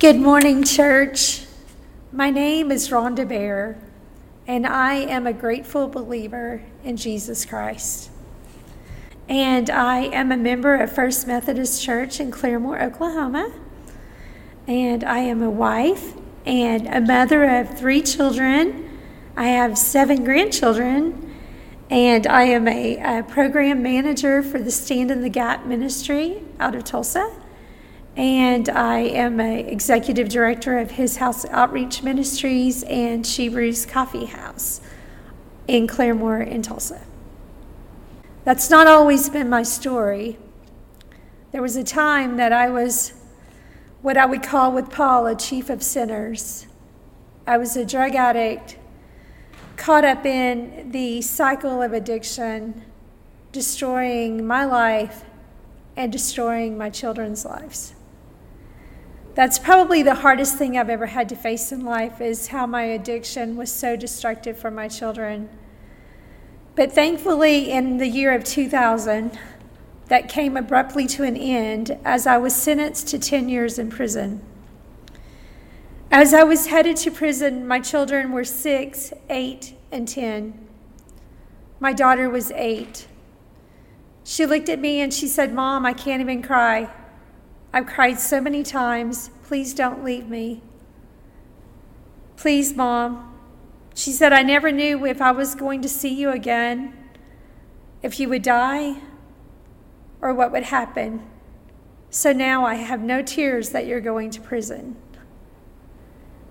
Good morning, church. My name is Rhonda Bear, and I am a grateful believer in Jesus Christ. And I am a member of First Methodist Church in Claremore, Oklahoma. And I am a wife and a mother of three children. I have seven grandchildren, and I am a, a program manager for the Stand in the Gap ministry out of Tulsa and I am an executive director of His House Outreach Ministries and She Brews Coffee House in Claremore in Tulsa. That's not always been my story. There was a time that I was what I would call with Paul a chief of sinners. I was a drug addict, caught up in the cycle of addiction, destroying my life and destroying my children's lives. That's probably the hardest thing I've ever had to face in life is how my addiction was so destructive for my children. But thankfully, in the year of 2000, that came abruptly to an end as I was sentenced to 10 years in prison. As I was headed to prison, my children were six, eight, and 10. My daughter was eight. She looked at me and she said, Mom, I can't even cry. I've cried so many times. Please don't leave me. Please, Mom. She said, I never knew if I was going to see you again, if you would die, or what would happen. So now I have no tears that you're going to prison.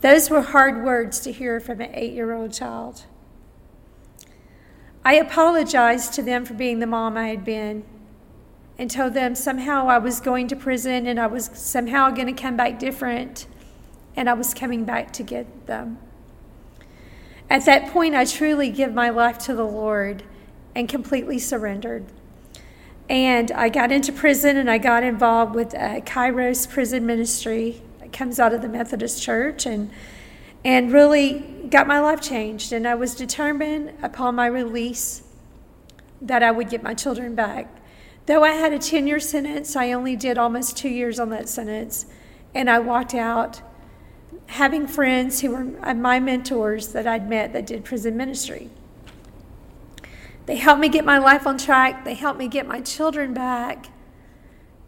Those were hard words to hear from an eight year old child. I apologized to them for being the mom I had been and told them somehow I was going to prison and I was somehow going to come back different and I was coming back to get them. At that point, I truly give my life to the Lord and completely surrendered. And I got into prison and I got involved with uh, Kairos Prison Ministry. It comes out of the Methodist Church and and really got my life changed. And I was determined upon my release that I would get my children back. Though I had a 10 year sentence, I only did almost two years on that sentence. And I walked out having friends who were uh, my mentors that I'd met that did prison ministry. They helped me get my life on track, they helped me get my children back.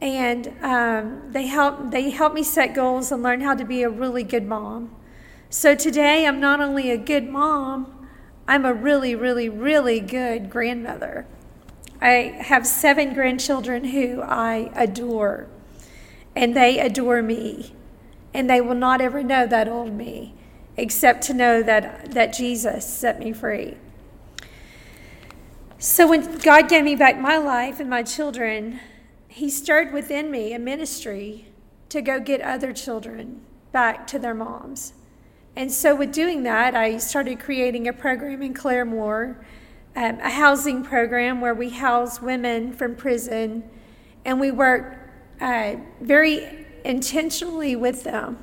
And um, they helped they helped me set goals and learn how to be a really good mom. So today I'm not only a good mom, I'm a really, really, really good grandmother. I have seven grandchildren who I adore, and they adore me. And they will not ever know that old me, except to know that, that Jesus set me free. So when God gave me back my life and my children, He stirred within me a ministry to go get other children back to their moms. And so, with doing that, I started creating a program in Claremore um, a housing program where we house women from prison and we work uh, very intentionally with them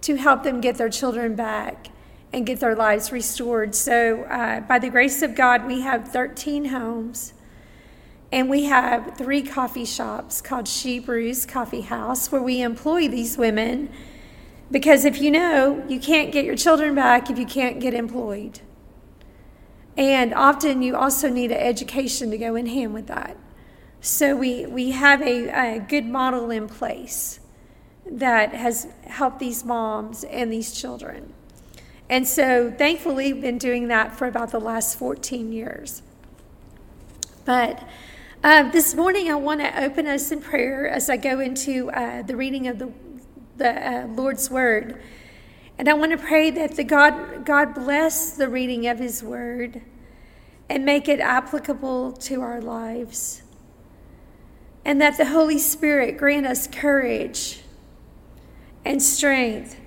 to help them get their children back and get their lives restored. So, uh, by the grace of God, we have 13 homes and we have three coffee shops called She Brews Coffee House where we employ these women because if you know, you can't get your children back if you can't get employed. And often you also need an education to go in hand with that. So we, we have a, a good model in place that has helped these moms and these children. And so thankfully, we've been doing that for about the last 14 years. But uh, this morning, I want to open us in prayer as I go into uh, the reading of the, the uh, Lord's Word. And I want to pray that the God, God bless the reading of His Word and make it applicable to our lives. And that the Holy Spirit grant us courage and strength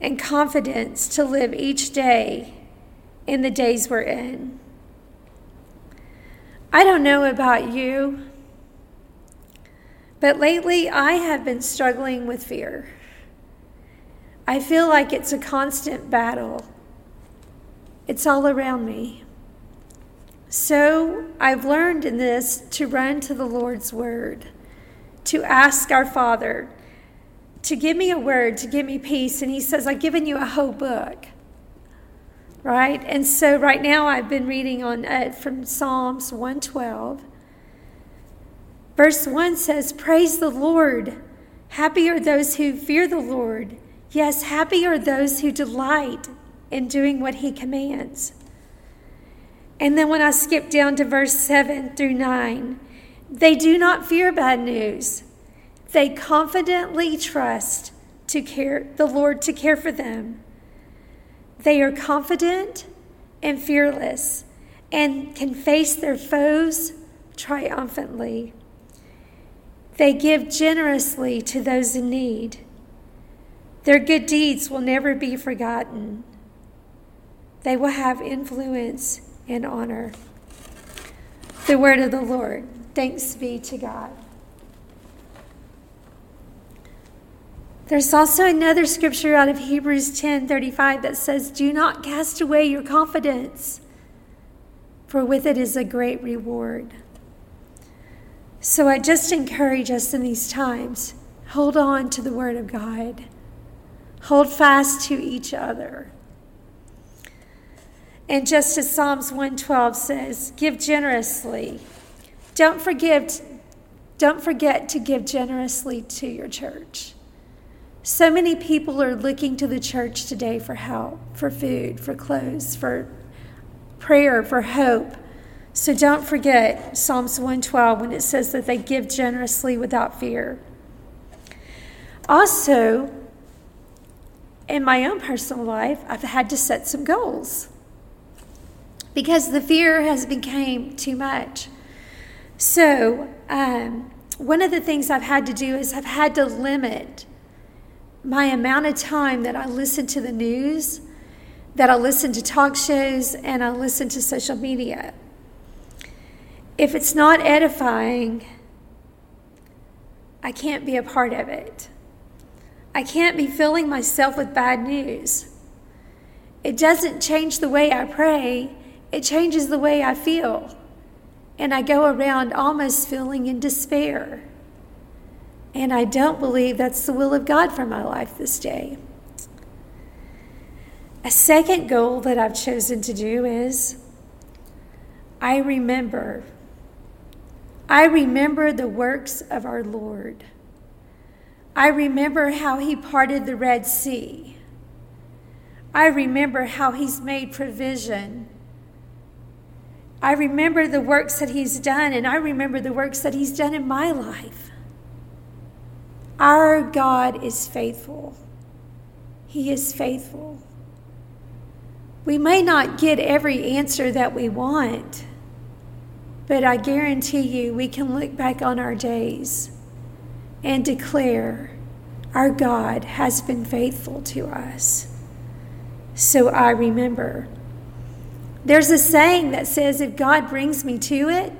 and confidence to live each day in the days we're in. I don't know about you, but lately I have been struggling with fear. I feel like it's a constant battle. It's all around me. So I've learned in this to run to the Lord's Word, to ask our Father to give me a word, to give me peace. And he says, I've given you a whole book. Right? And so right now I've been reading on uh, from Psalms 112. Verse 1 says, Praise the Lord. Happy are those who fear the Lord. Yes, happy are those who delight in doing what he commands. And then when I skip down to verse 7 through 9, they do not fear bad news. They confidently trust to care the Lord to care for them. They are confident and fearless and can face their foes triumphantly. They give generously to those in need. Their good deeds will never be forgotten. They will have influence and honor. The word of the Lord. Thanks be to God. There's also another scripture out of Hebrews 10:35 that says, "Do not cast away your confidence, for with it is a great reward." So I just encourage us in these times, hold on to the word of God. Hold fast to each other. And just as Psalms 112 says, give generously. Don't forgive don't forget to give generously to your church. So many people are looking to the church today for help, for food, for clothes, for prayer, for hope. So don't forget Psalms 112 when it says that they give generously without fear. Also, in my own personal life, I've had to set some goals because the fear has become too much. So, um, one of the things I've had to do is I've had to limit my amount of time that I listen to the news, that I listen to talk shows, and I listen to social media. If it's not edifying, I can't be a part of it. I can't be filling myself with bad news. It doesn't change the way I pray, it changes the way I feel. And I go around almost feeling in despair. And I don't believe that's the will of God for my life this day. A second goal that I've chosen to do is I remember. I remember the works of our Lord. I remember how he parted the Red Sea. I remember how he's made provision. I remember the works that he's done, and I remember the works that he's done in my life. Our God is faithful. He is faithful. We may not get every answer that we want, but I guarantee you we can look back on our days and declare our God has been faithful to us. So I remember. There's a saying that says, if God brings me to it,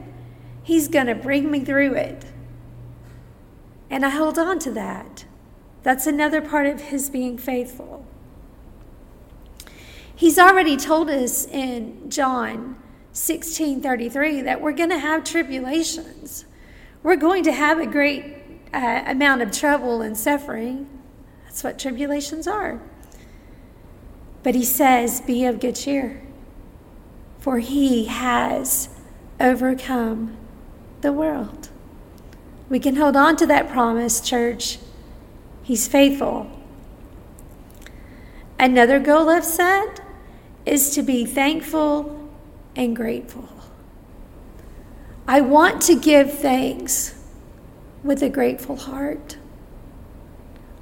He's going to bring me through it. And I hold on to that. That's another part of his being faithful. He's already told us in John 16:33 that we're going to have tribulations. We're going to have a great uh, amount of trouble and suffering. That's what tribulations are. But he says, "Be of good cheer, for he has overcome the world." We can hold on to that promise, church. He's faithful. Another goal I've set is to be thankful and grateful. I want to give thanks with a grateful heart.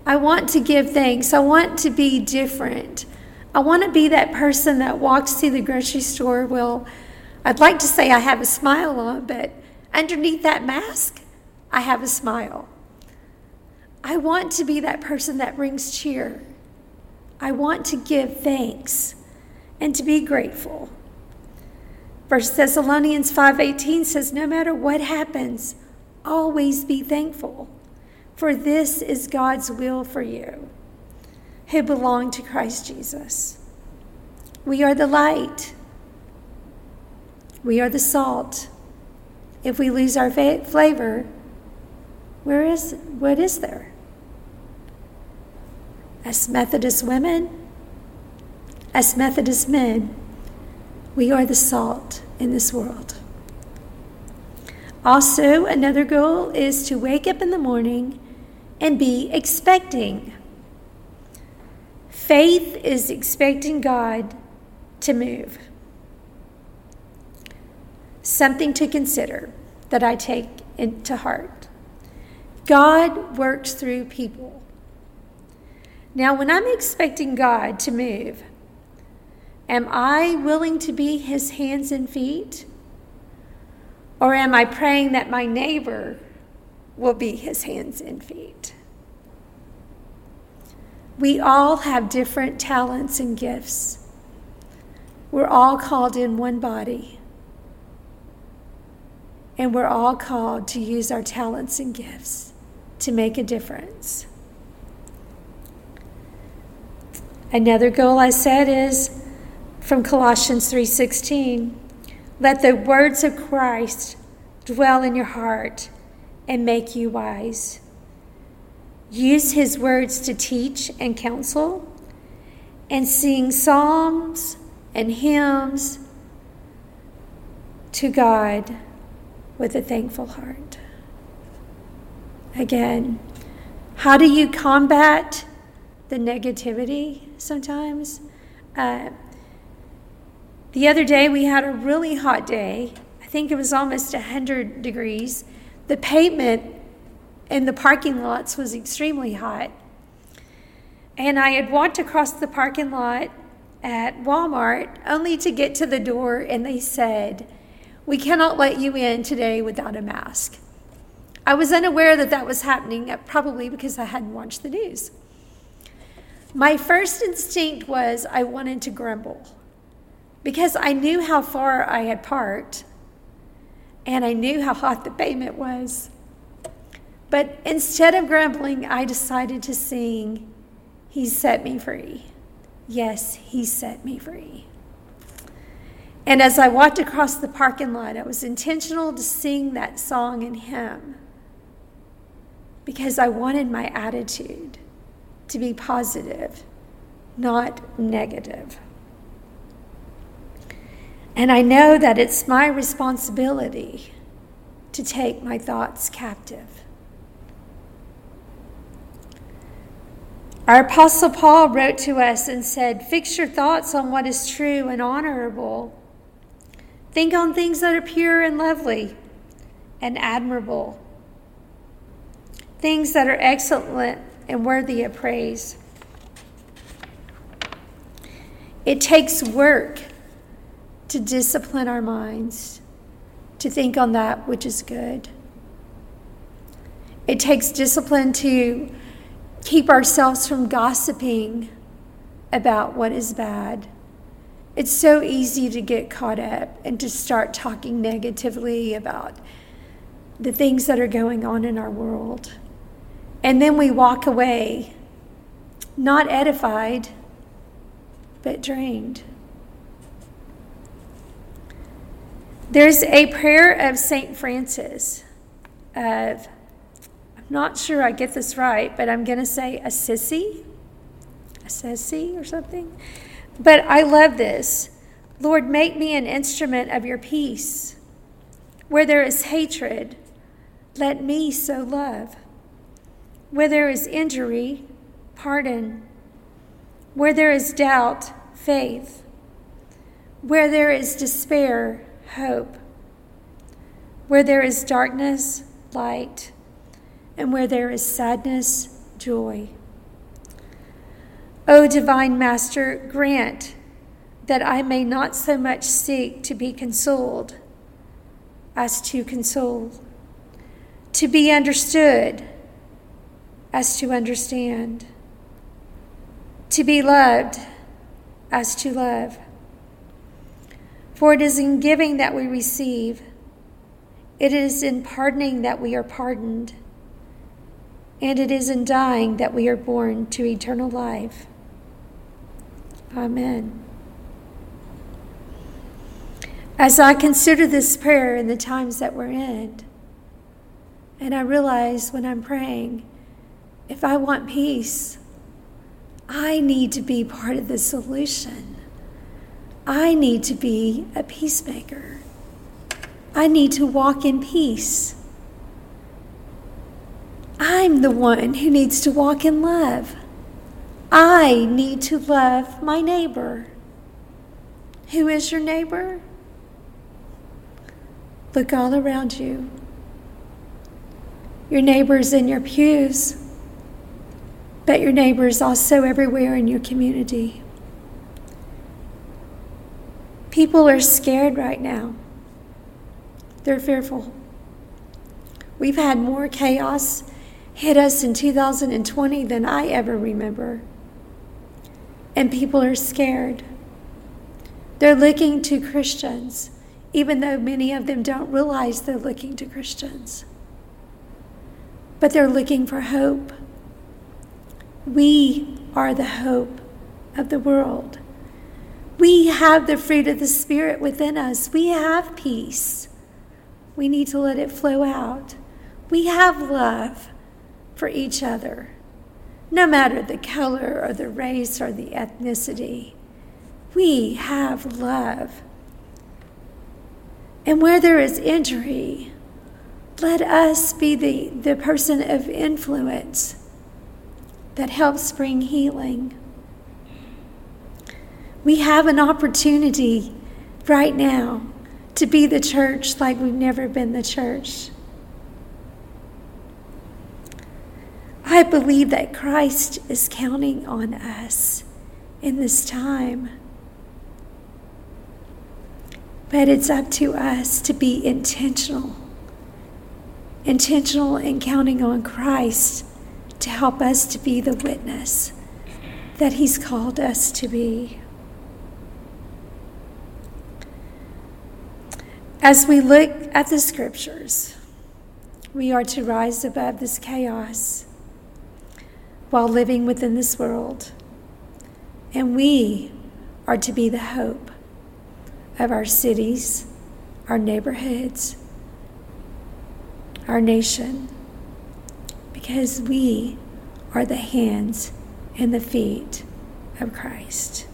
I want to give thanks. I want to be different. I want to be that person that walks through the grocery store. Well, I'd like to say I have a smile on, but underneath that mask, I have a smile. I want to be that person that brings cheer. I want to give thanks and to be grateful. First Thessalonians 5:18 says no matter what happens, always be thankful, for this is God's will for you who belong to Christ Jesus. We are the light. We are the salt. If we lose our flavor, where is what is there? as Methodist women, as Methodist men, we are the salt in this world. Also, another goal is to wake up in the morning and be expecting. Faith is expecting God to move. Something to consider that I take into heart. God works through people. Now, when I'm expecting God to move, am I willing to be his hands and feet? Or am I praying that my neighbor will be his hands and feet? We all have different talents and gifts. We're all called in one body. And we're all called to use our talents and gifts to make a difference. Another goal I said is from Colossians 3:16, let the words of Christ dwell in your heart and make you wise. Use his words to teach and counsel and sing psalms and hymns to God with a thankful heart. Again, how do you combat the negativity sometimes? Uh, the other day we had a really hot day. I think it was almost 100 degrees. The pavement in the parking lots was extremely hot. And I had walked across the parking lot at Walmart only to get to the door and they said, we cannot let you in today without a mask. I was unaware that that was happening, uh, probably because I hadn't watched the news. My first instinct was I wanted to grumble because I knew how far I had parked and I knew how hot the pavement was. But instead of grumbling, I decided to sing, He set me free. Yes, He set me free. And as I walked across the parking lot, I was intentional to sing that song and hymn because I wanted my attitude to be positive, not negative. And I know that it's my responsibility to take my thoughts captive. Our Apostle Paul wrote to us and said, Fix your thoughts on what is true and honorable Think on things that are pure and lovely and admirable, things that are excellent and worthy of praise. It takes work to discipline our minds to think on that which is good. It takes discipline to keep ourselves from gossiping about what is bad. It's so easy to get caught up and to start talking negatively about the things that are going on in our world. And then we walk away not edified, but drained. There's a prayer of St. Francis of, I'm not sure I get this right, but I'm going to say Assisi, Assisi or something. But I love this. Lord, make me an instrument of your peace. Where there is hatred, let me sow love. Where there is injury, pardon. Where there is doubt, faith. Where there is despair, hope. Where there is darkness, light. And where there is sadness, joy. O divine Master, grant that I may not so much seek to be consoled as to console, to be understood as to understand, to be loved as to love. For it is in giving that we receive, it is in pardoning that we are pardoned, and it is in dying that we are born to eternal life. Amen. As I consider this prayer in the times that we're in, and I realize when I'm praying, if I want peace, I need to be part of the solution. I need to be a peacemaker. I need to walk in peace. I'm the one who needs to walk in love. I need to love my neighbor. Who is your neighbor? Look all around you. Your neighbors in your pews, but your neighbors also everywhere in your community. People are scared right now. They're fearful. We've had more chaos hit us in 2020 than I ever remember. And people are scared. They're looking to Christians, even though many of them don't realize they're looking to Christians. But they're looking for hope. We are the hope of the world. We have the fruit of the Spirit within us. We have peace. We need to let it flow out. We have love for each other, no matter the color or the race or the ethnicity. We have love. And where there is injury, let us be the, the person of influence that helps bring healing. We have an opportunity right now to be the church like we've never been the church. I believe that Christ is counting on us in this time. But it's up to us to be intentional. Intentional in counting on Christ to help us to be the witness that He's called us to be. As we look at the scriptures, we are to rise above this chaos while living within this world. And we are to be the hope of our cities, our neighborhoods, our nation, because we are the hands and the feet of Christ.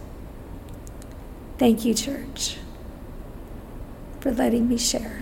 Thank you, church for letting me share.